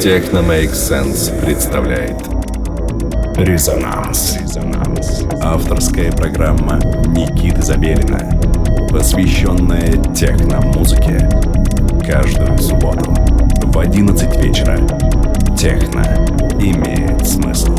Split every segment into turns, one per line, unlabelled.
Техно Make Sense представляет Резонанс. Резонанс. Авторская программа Никиты Забелина, посвященная техно-музыке. Каждую субботу в 11 вечера. Техно имеет смысл.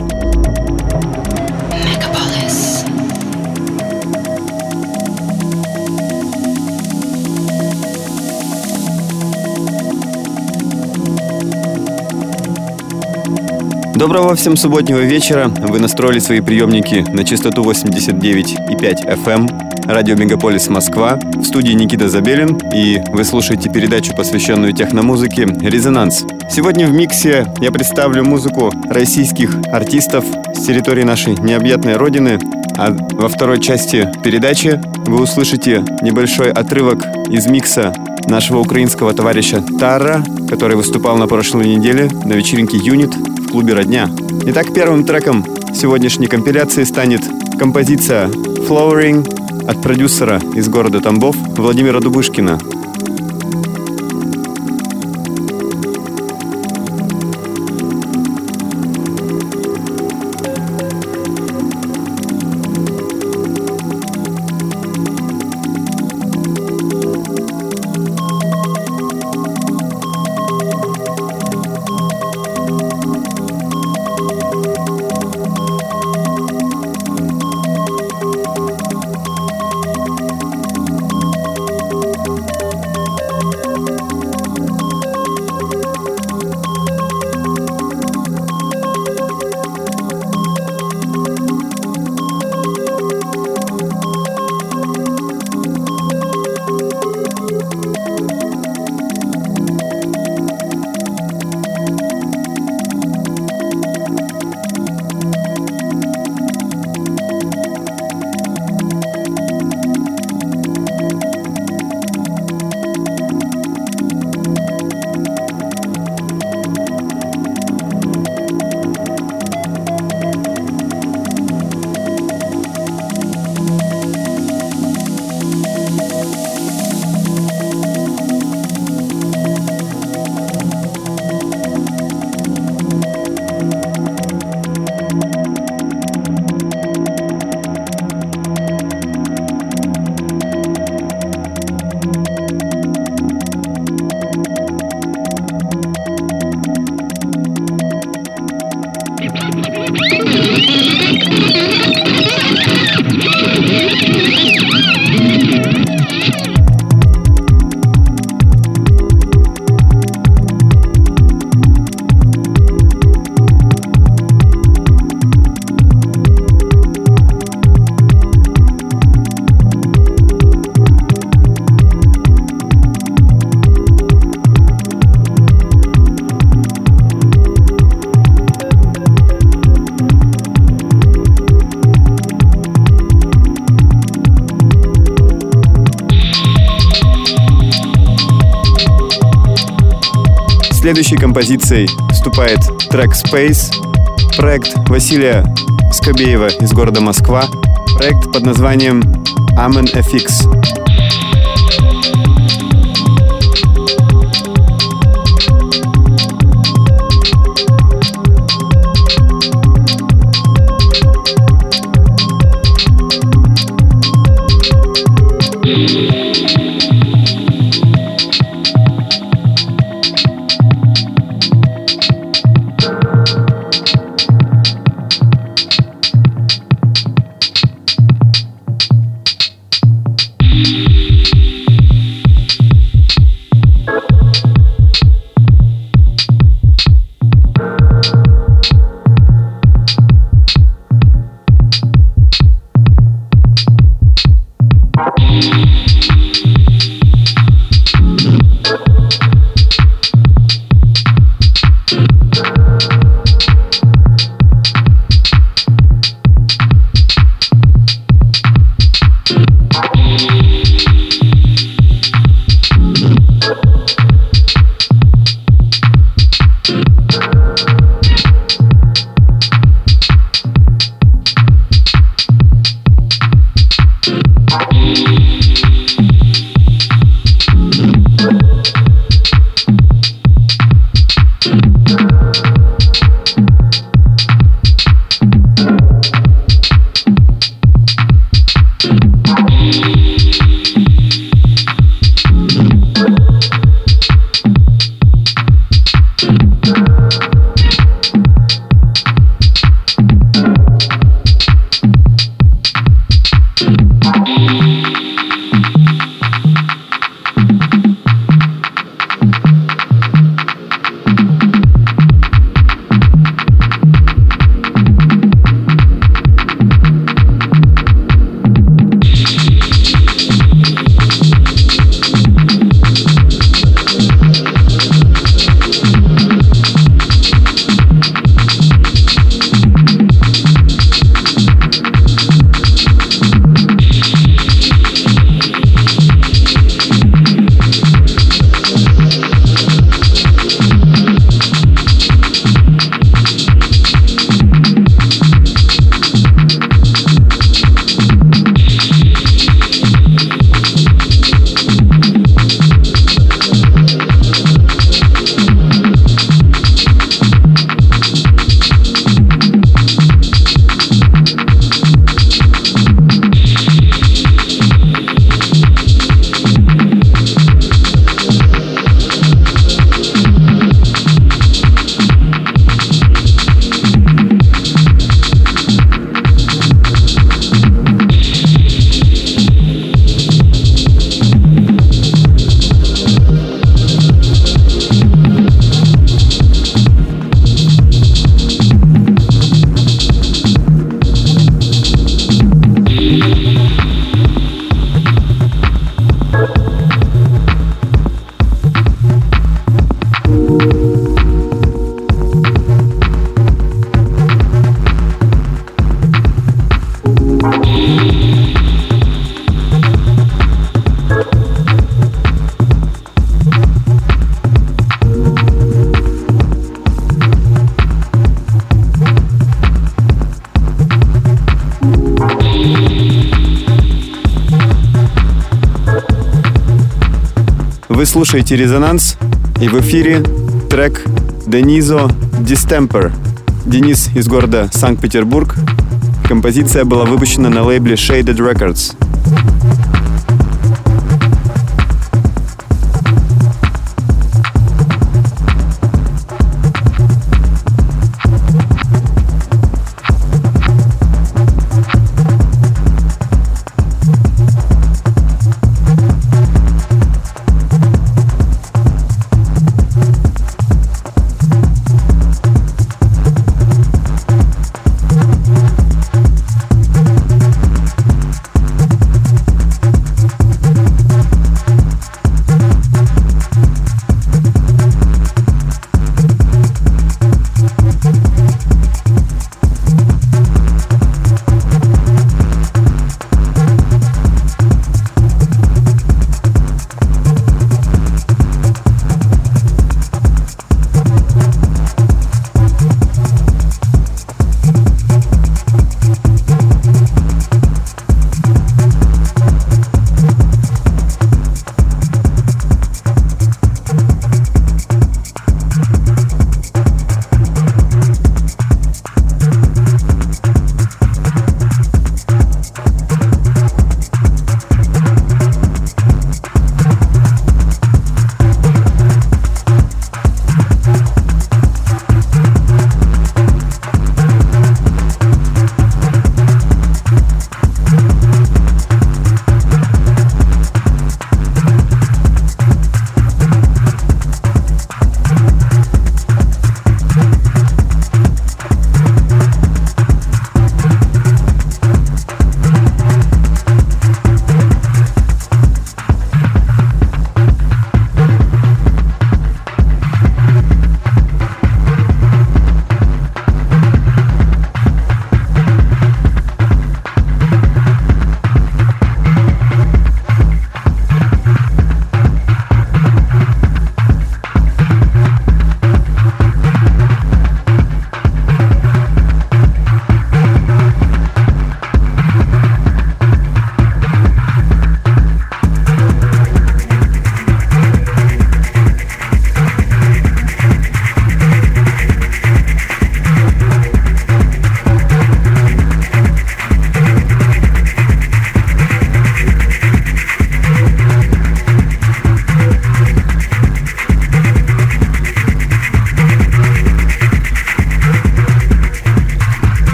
Доброго всем субботнего вечера. Вы настроили свои приемники на частоту 89,5 FM. Эм. Радио Мегаполис Москва. В студии Никита Забелин. И вы слушаете передачу, посвященную техномузыке «Резонанс». Сегодня в миксе я представлю музыку российских артистов с территории нашей необъятной родины. А во второй части передачи вы услышите небольшой отрывок из микса нашего украинского товарища Тара, который выступал на прошлой неделе на вечеринке «Юнит» клубе «Родня». Итак, первым треком сегодняшней компиляции станет композиция «Flowering» от продюсера из города Тамбов Владимира Дубышкина – композицией вступает трек Space, проект Василия Скобеева из города Москва, проект под названием Amen FX. Слушаете «Резонанс» и в эфире трек «Денизо Distemper». Денис из города Санкт-Петербург. Композиция была выпущена на лейбле Shaded Records.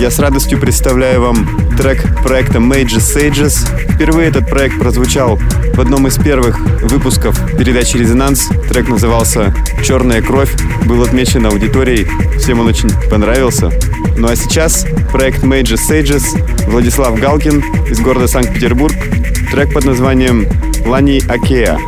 Я с радостью представляю вам трек проекта Major Sages. Впервые этот проект прозвучал в одном из первых выпусков передачи «Резонанс». Трек назывался «Черная кровь», был отмечен аудиторией, всем он очень понравился. Ну а сейчас проект Major Sages, Владислав Галкин из города Санкт-Петербург, трек под названием «Лани Акея».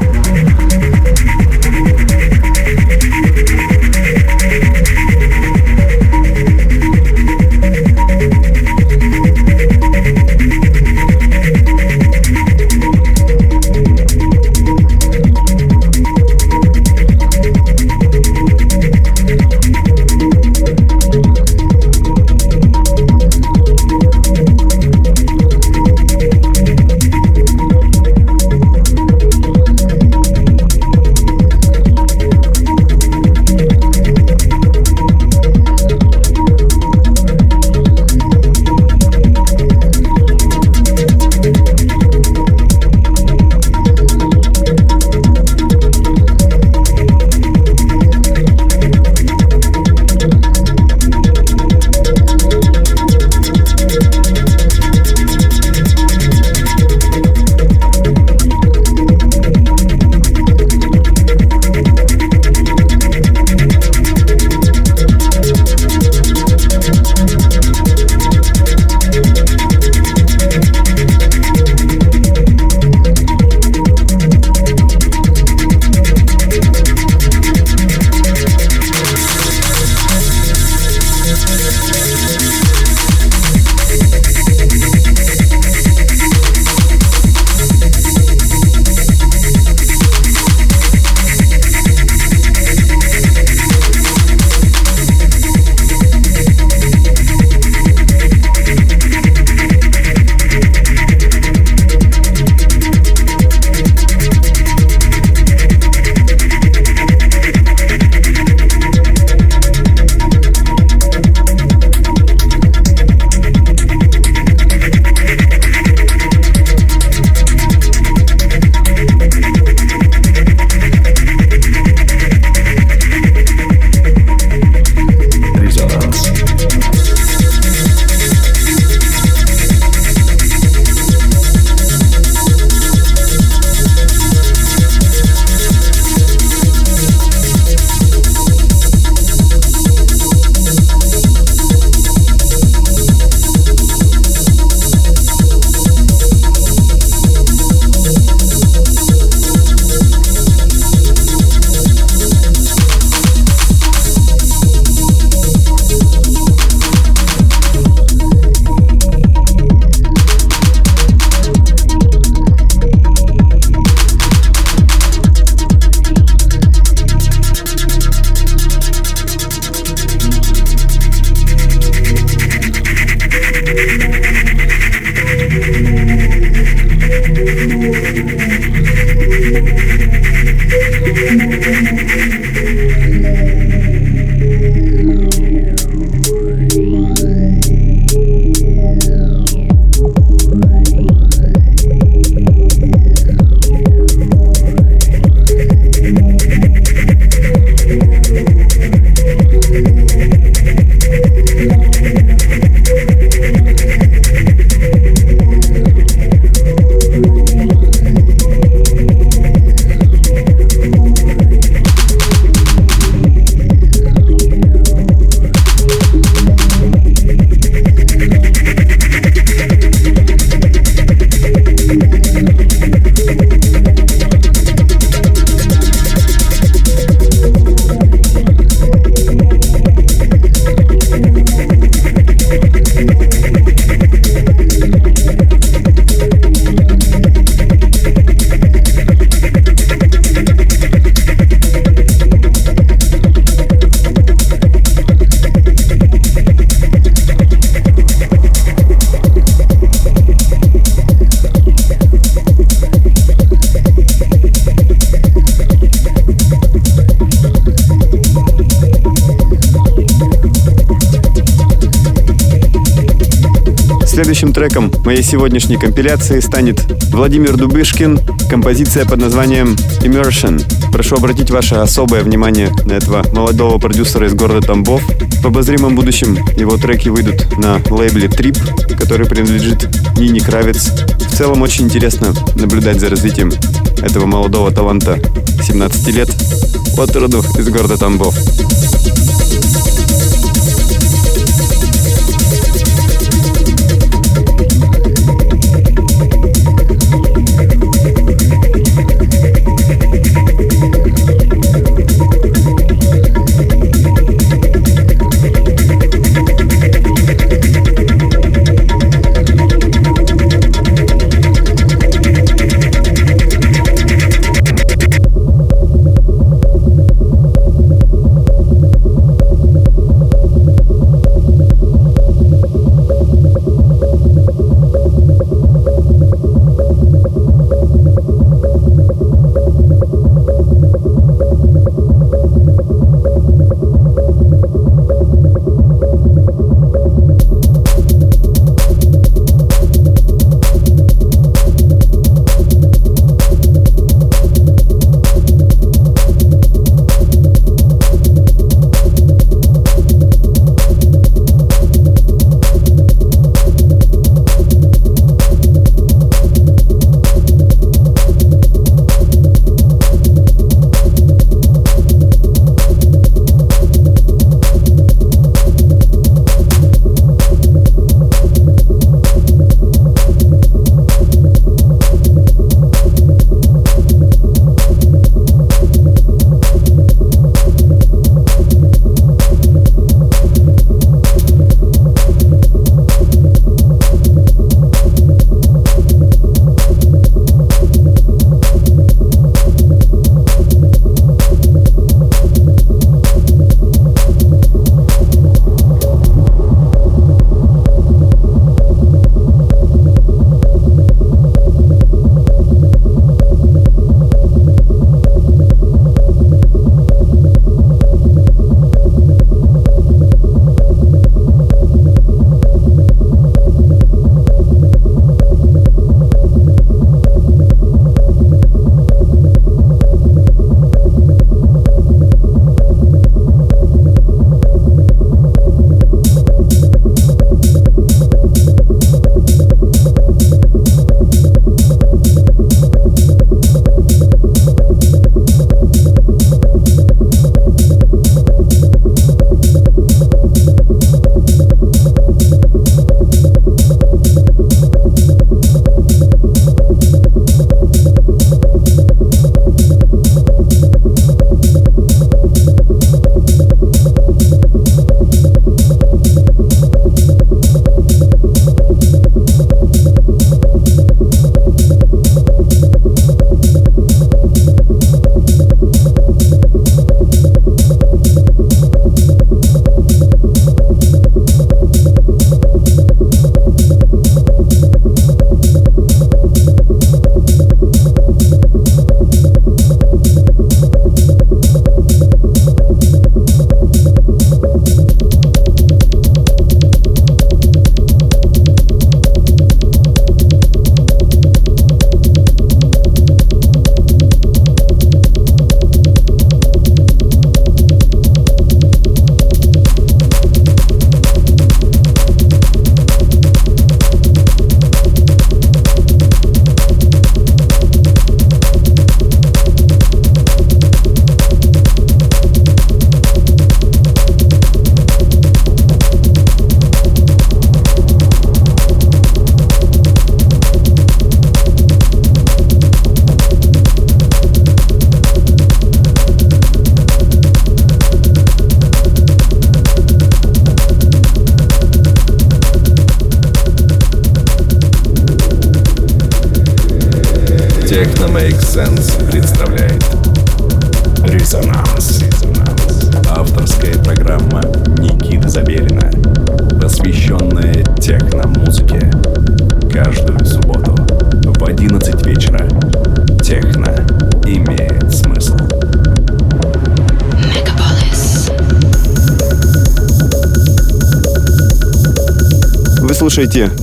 Следующим треком моей сегодняшней компиляции станет Владимир Дубышкин, композиция под названием Immersion. Прошу обратить ваше особое внимание на этого молодого продюсера из города Тамбов. В обозримом будущем его треки выйдут на лейбле Trip, который принадлежит Нине Кравец. В целом очень интересно наблюдать за развитием этого молодого таланта 17 лет от роду из города Тамбов.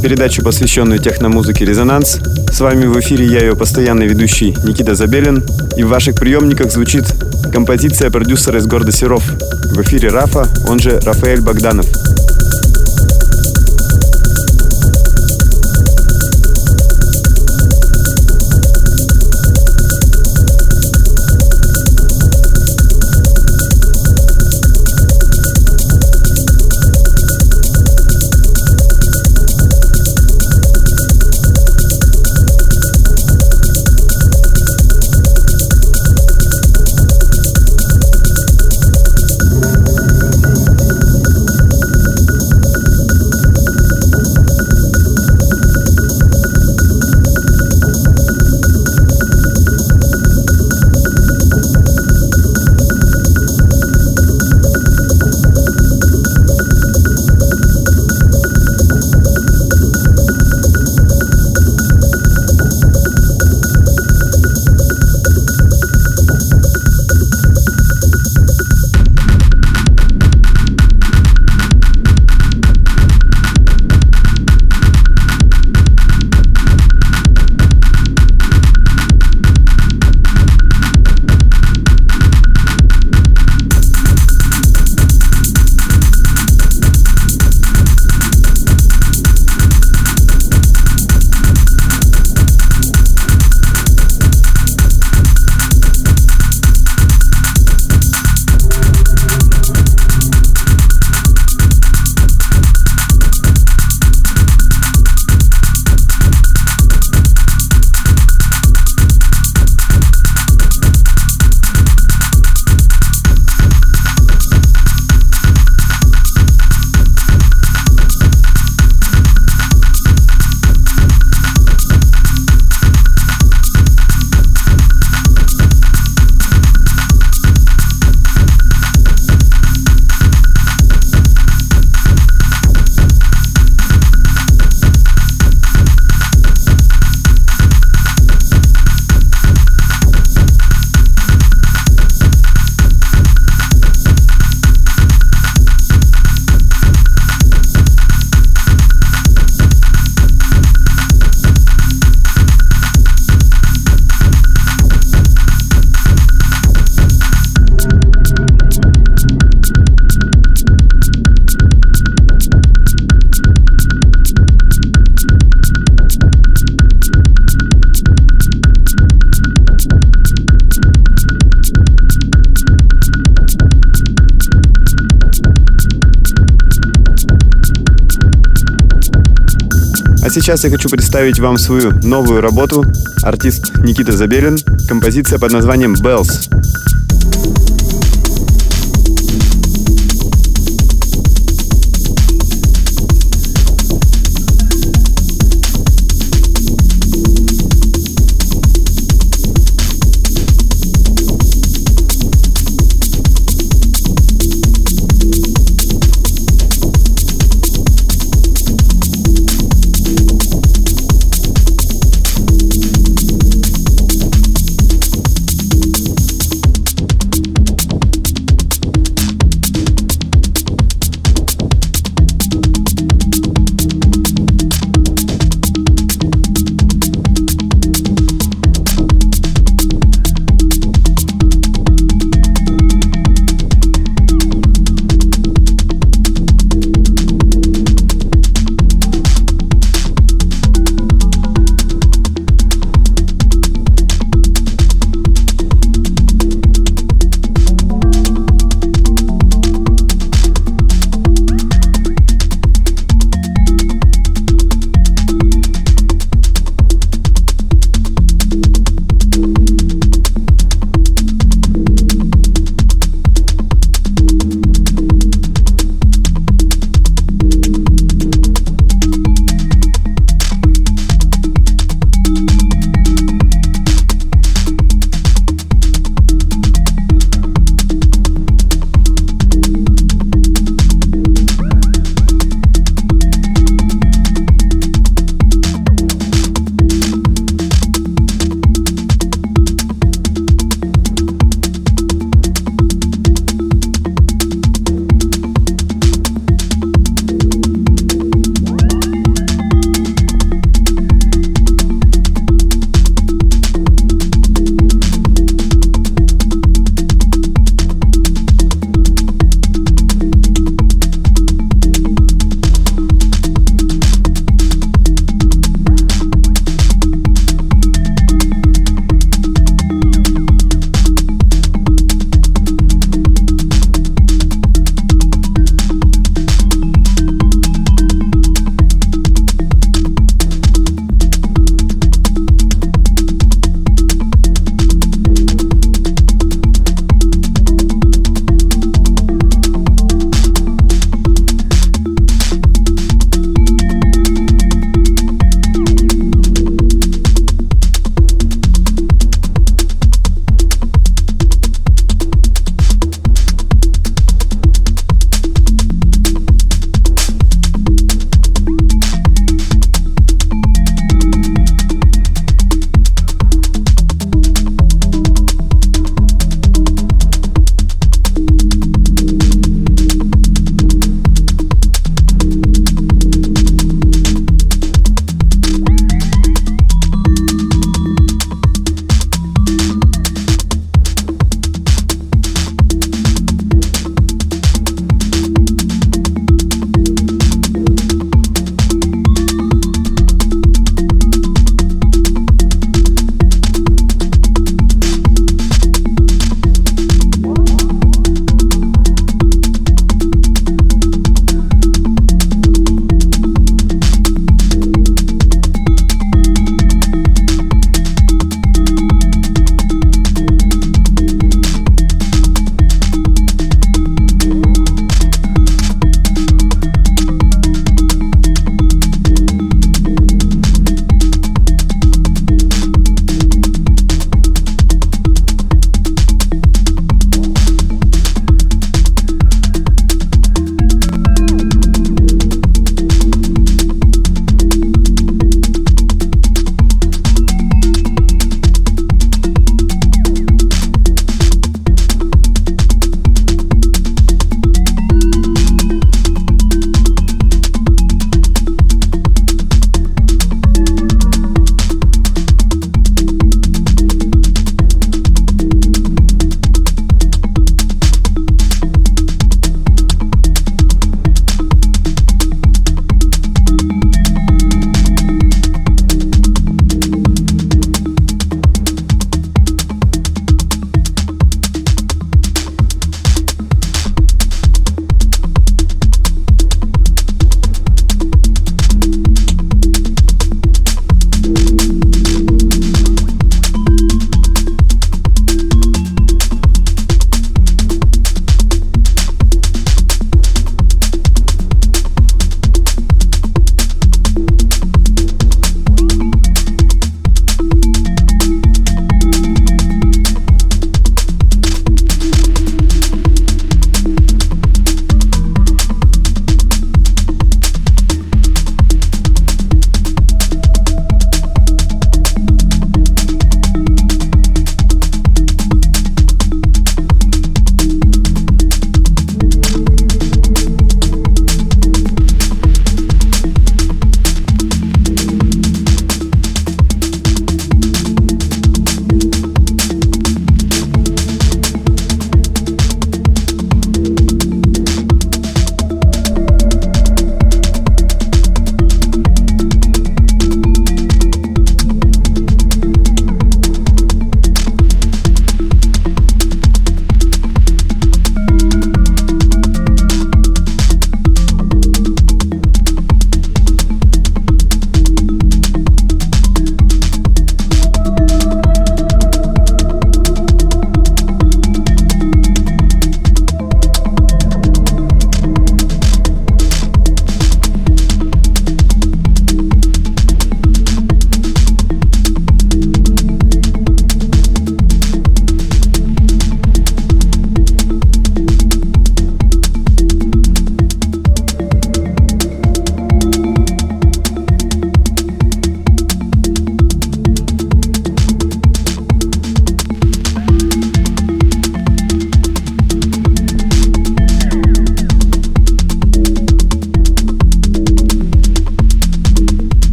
Передачу, посвященную техномузыке «Резонанс». С вами в эфире я, ее постоянный ведущий Никита Забелин. И в ваших приемниках звучит композиция продюсера из города Серов. В эфире Рафа, он же Рафаэль Богданов. Сейчас я хочу представить вам свою новую работу. Артист Никита Забелин. Композиция под названием «Bells».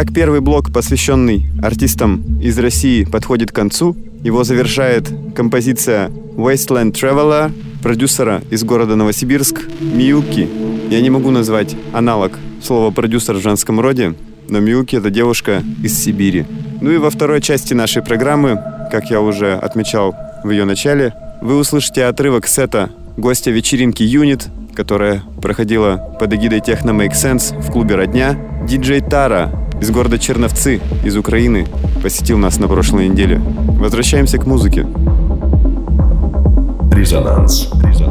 Итак, первый блок, посвященный артистам из России, подходит к концу. Его завершает композиция Wasteland Traveler продюсера из города Новосибирск Миюки. Я не могу назвать аналог слова продюсер в женском роде, но Миюки — это девушка из Сибири. Ну и во второй части нашей программы, как я уже отмечал в ее начале, вы услышите отрывок сета гостя вечеринки Юнит, которая проходила под эгидой Техно Make Sense в клубе «Родня». Диджей Тара из города Черновцы, из Украины, посетил нас на прошлой неделе. Возвращаемся к музыке.
Резонанс. Резонанс.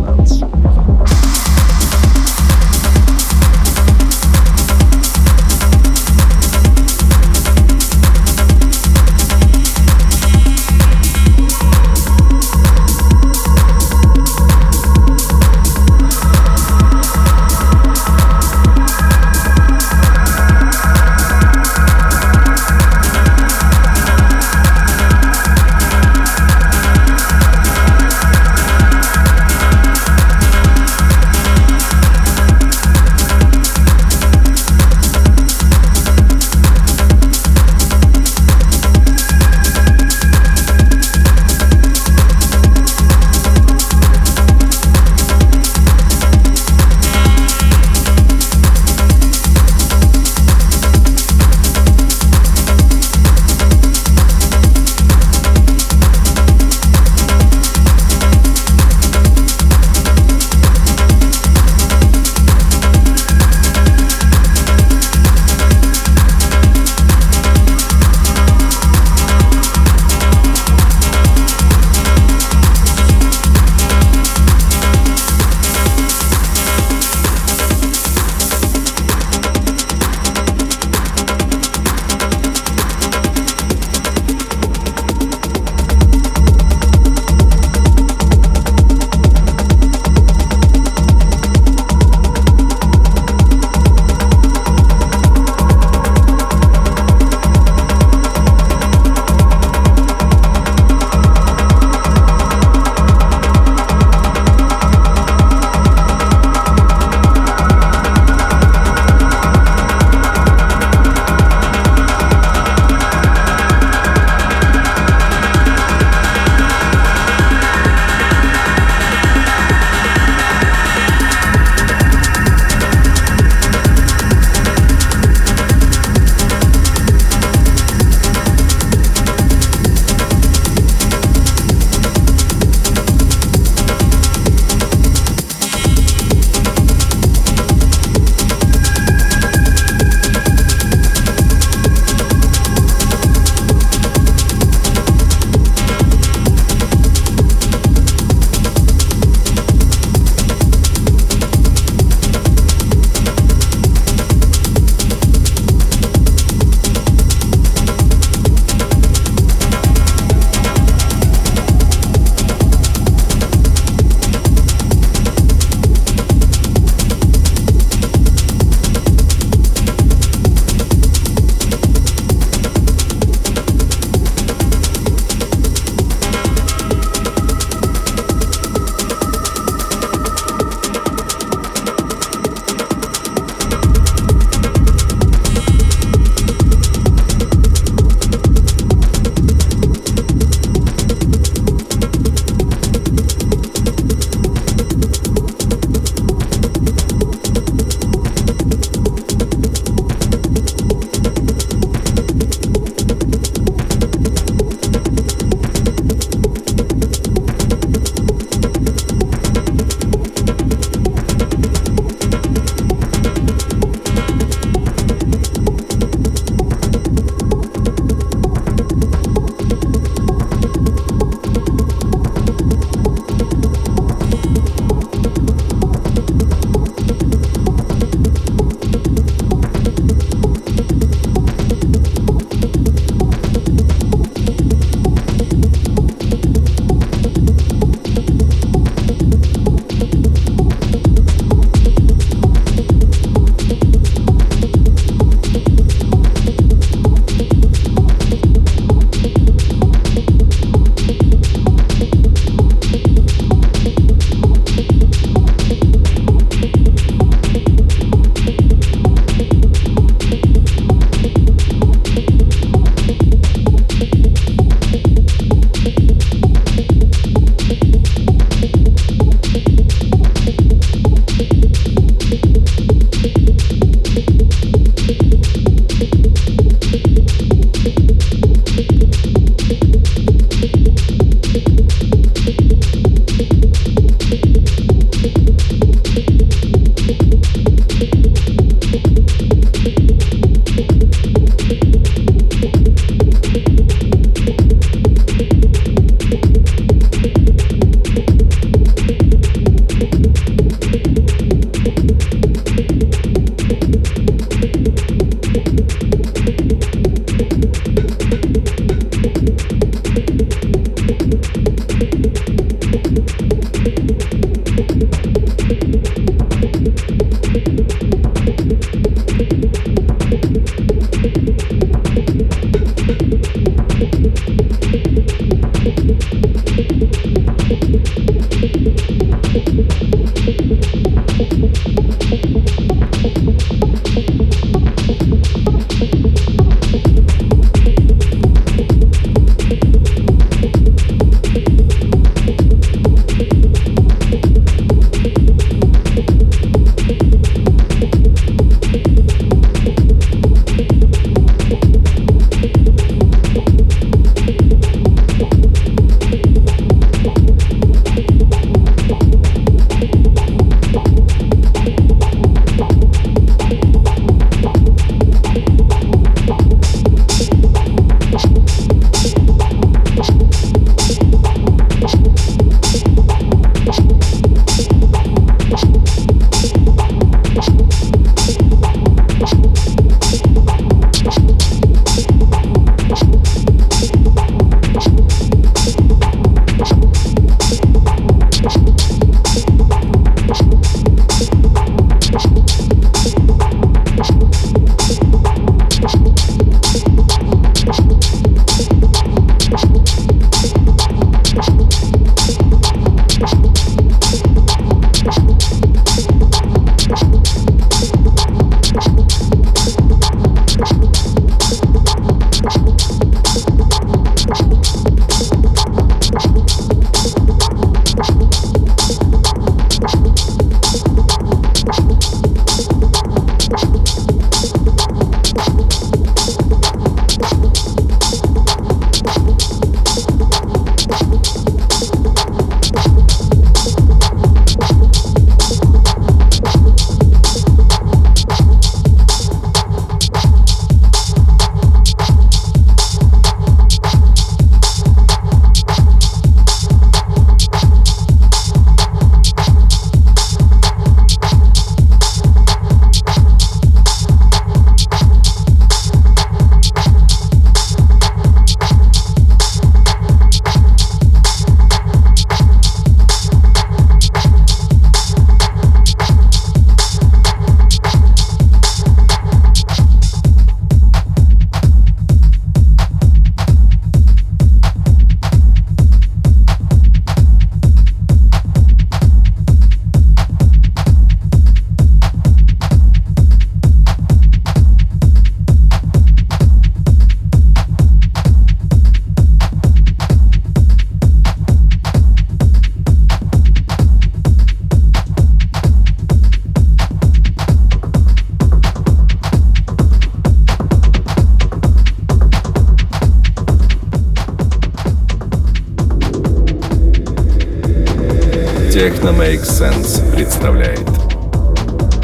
Techno Make Sense представляет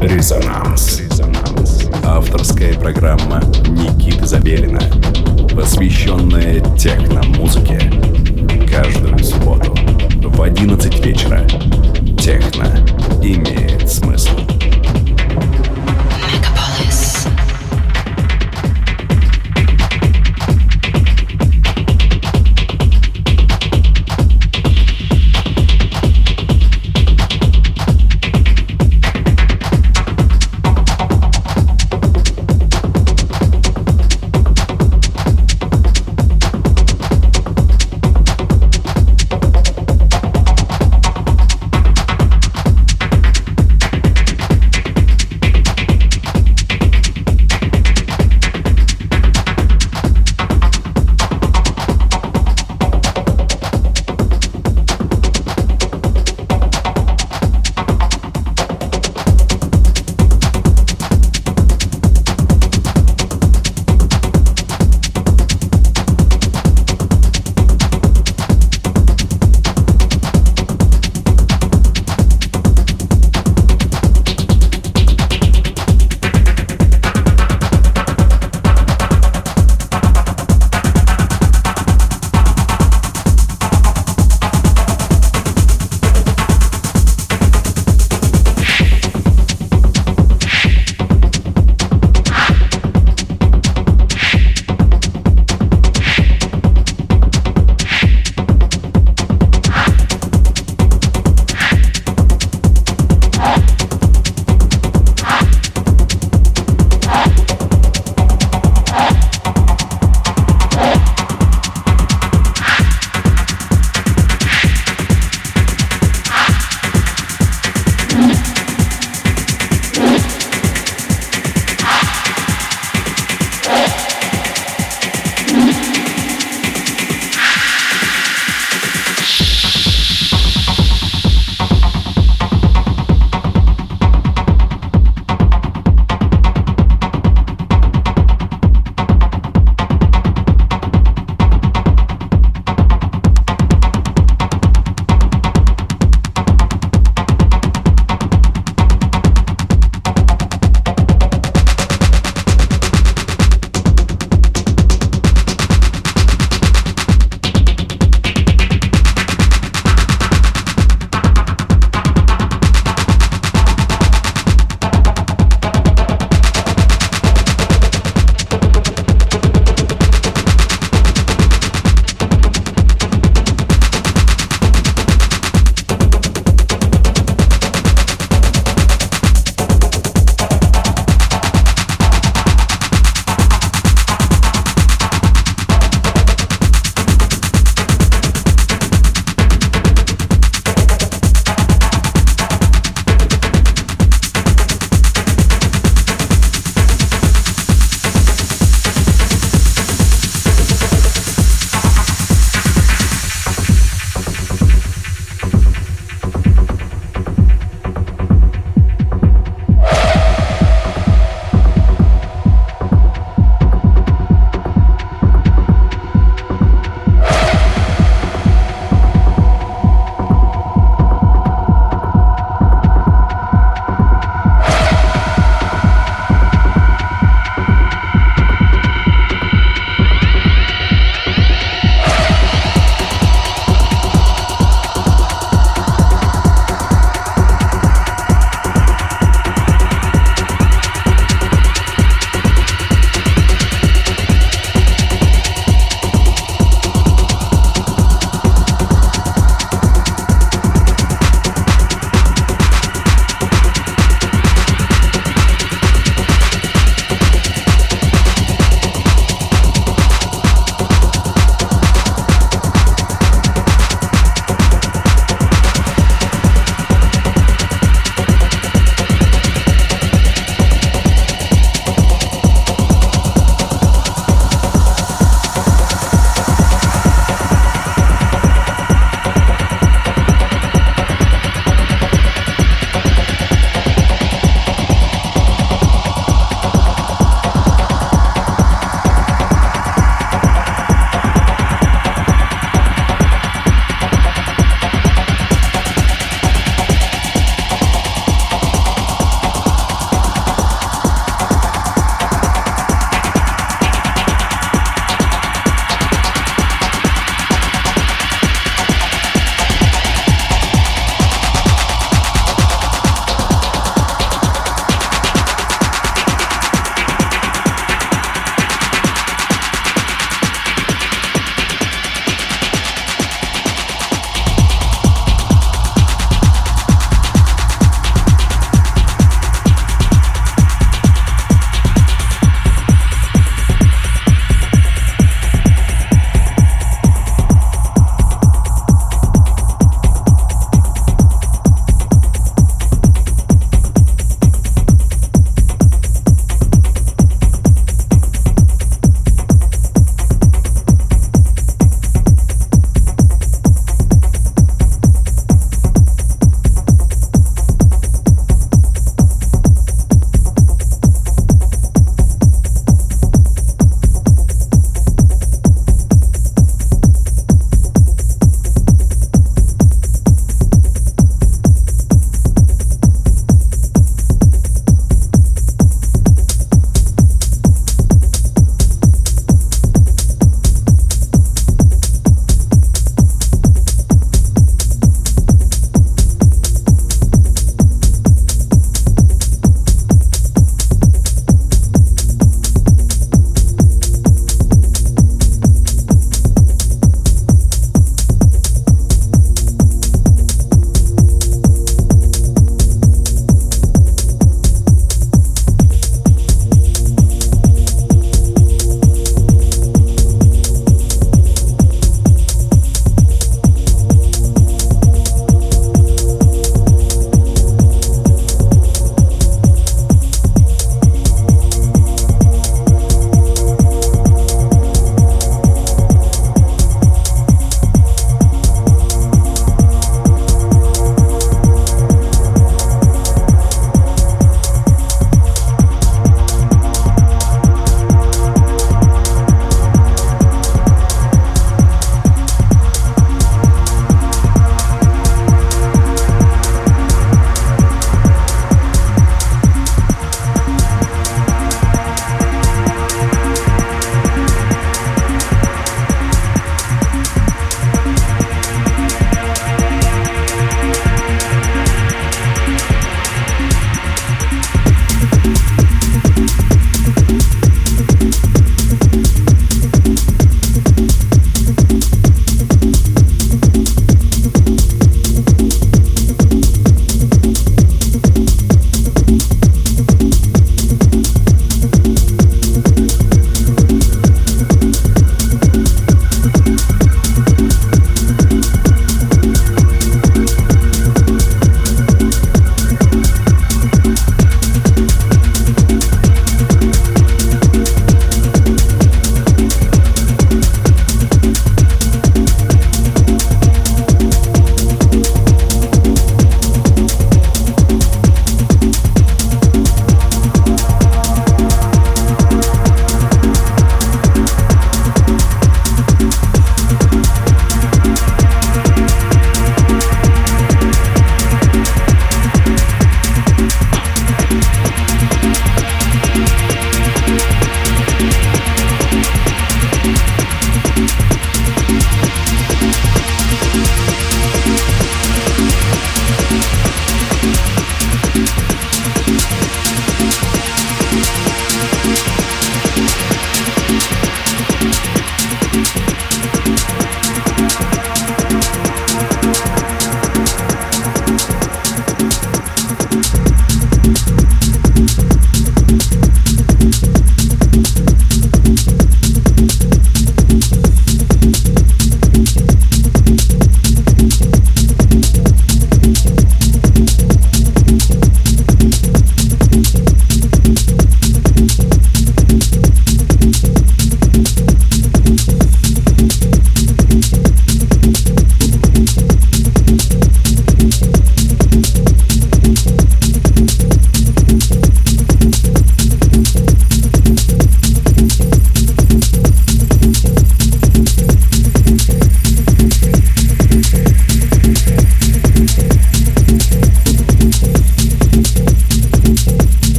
Резонанс. Авторская программа
Никиты
Забелина, посвященная техно-музыке. Каждую субботу в 11 вечера техно имеет смысл.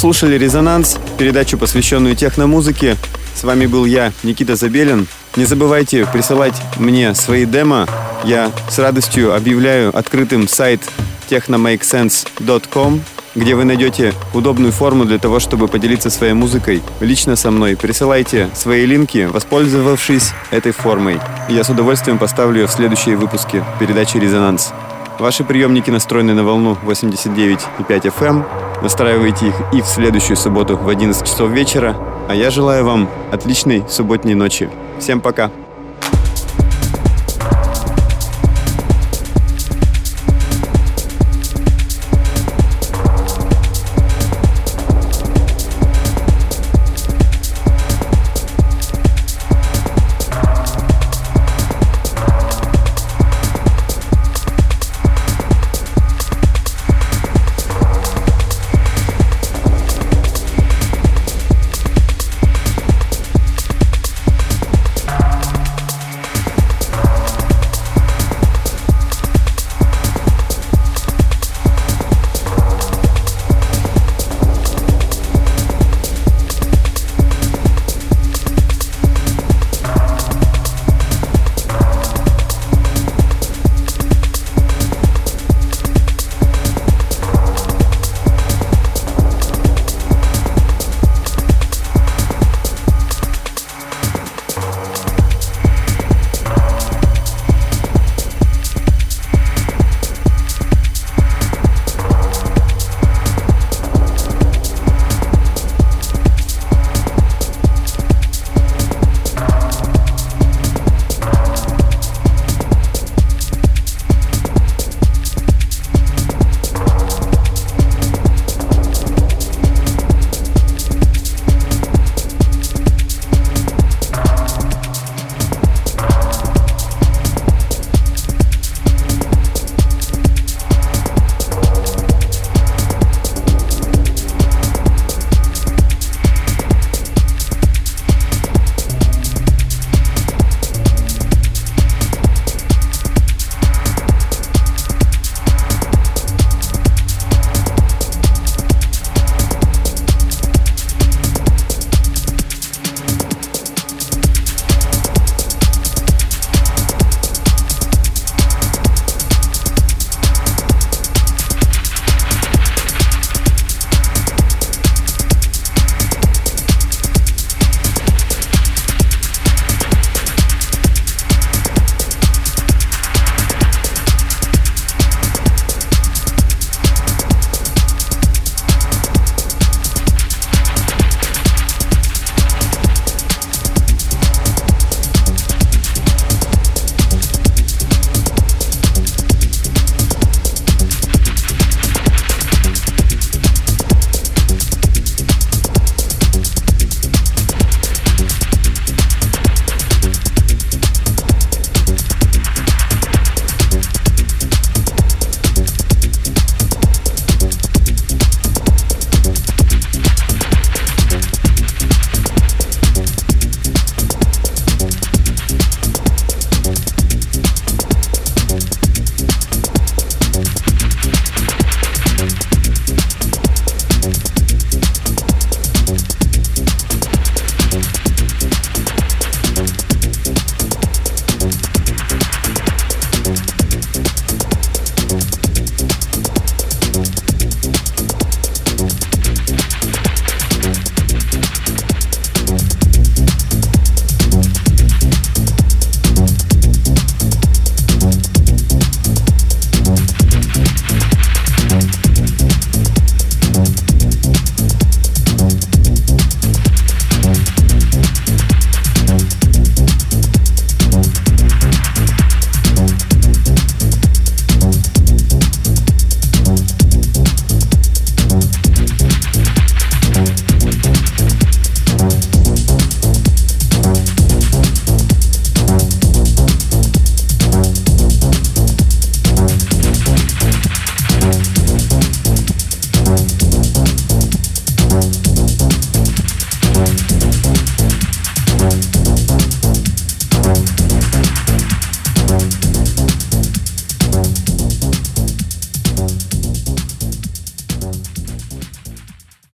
Слушали «Резонанс», передачу, посвященную техномузыке. С вами был я, Никита Забелин. Не забывайте присылать мне свои демо. Я с радостью объявляю открытым сайт technomakesense.com, где вы найдете удобную форму для того, чтобы поделиться своей музыкой лично со мной. Присылайте свои линки, воспользовавшись этой формой. Я с удовольствием поставлю ее в следующие выпуски передачи «Резонанс». Ваши приемники настроены на волну 89,5 FM. Настраивайте их и в следующую субботу в 11 часов вечера. А я желаю вам отличной субботней ночи. Всем пока!